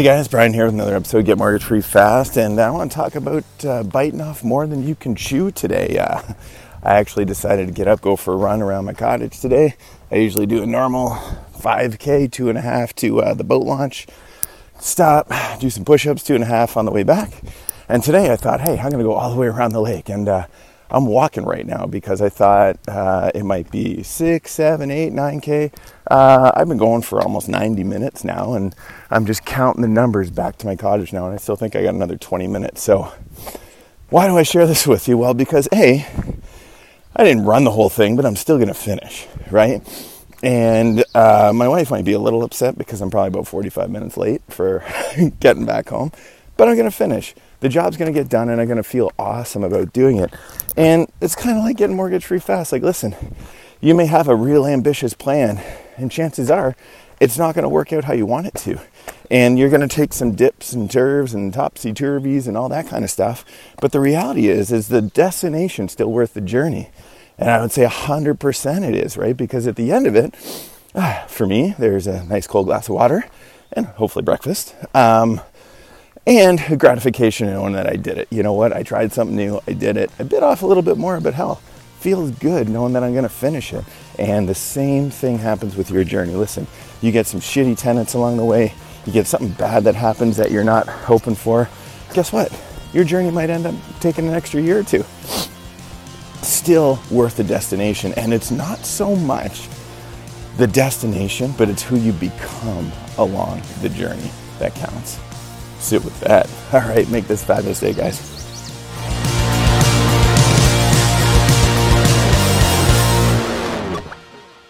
Hey guys, Brian here with another episode of Get Mortgage Free Fast, and I want to talk about uh, biting off more than you can chew today. Uh, I actually decided to get up, go for a run around my cottage today. I usually do a normal 5K, two and a half to uh, the boat launch, stop, do some push ups, two and a half on the way back. And today I thought, hey, I'm going to go all the way around the lake, and uh, I'm walking right now because I thought uh, it might be six, seven, eight, nine K. Uh, I've been going for almost 90 minutes now, and I'm just counting the numbers back to my cottage now, and I still think I got another 20 minutes. So, why do I share this with you? Well, because A, I didn't run the whole thing, but I'm still to finish, right? And uh, my wife might be a little upset because I'm probably about 45 minutes late for getting back home, but I'm to finish the job's going to get done and I'm going to feel awesome about doing it. And it's kind of like getting mortgage free fast. Like, listen, you may have a real ambitious plan, and chances are it's not going to work out how you want it to. And you're going to take some dips and turves and topsy turvies and all that kind of stuff. But the reality is, is the destination still worth the journey? And I would say 100% it is, right? Because at the end of it, for me, there's a nice cold glass of water and hopefully breakfast. Um, and gratification in knowing that I did it. You know what? I tried something new. I did it. I bit off a little bit more, but hell, feels good knowing that I'm going to finish it. And the same thing happens with your journey. Listen, you get some shitty tenants along the way. You get something bad that happens that you're not hoping for. Guess what? Your journey might end up taking an extra year or two. Still worth the destination. And it's not so much the destination, but it's who you become along the journey that counts sit with that. All right, make this fabulous day, guys.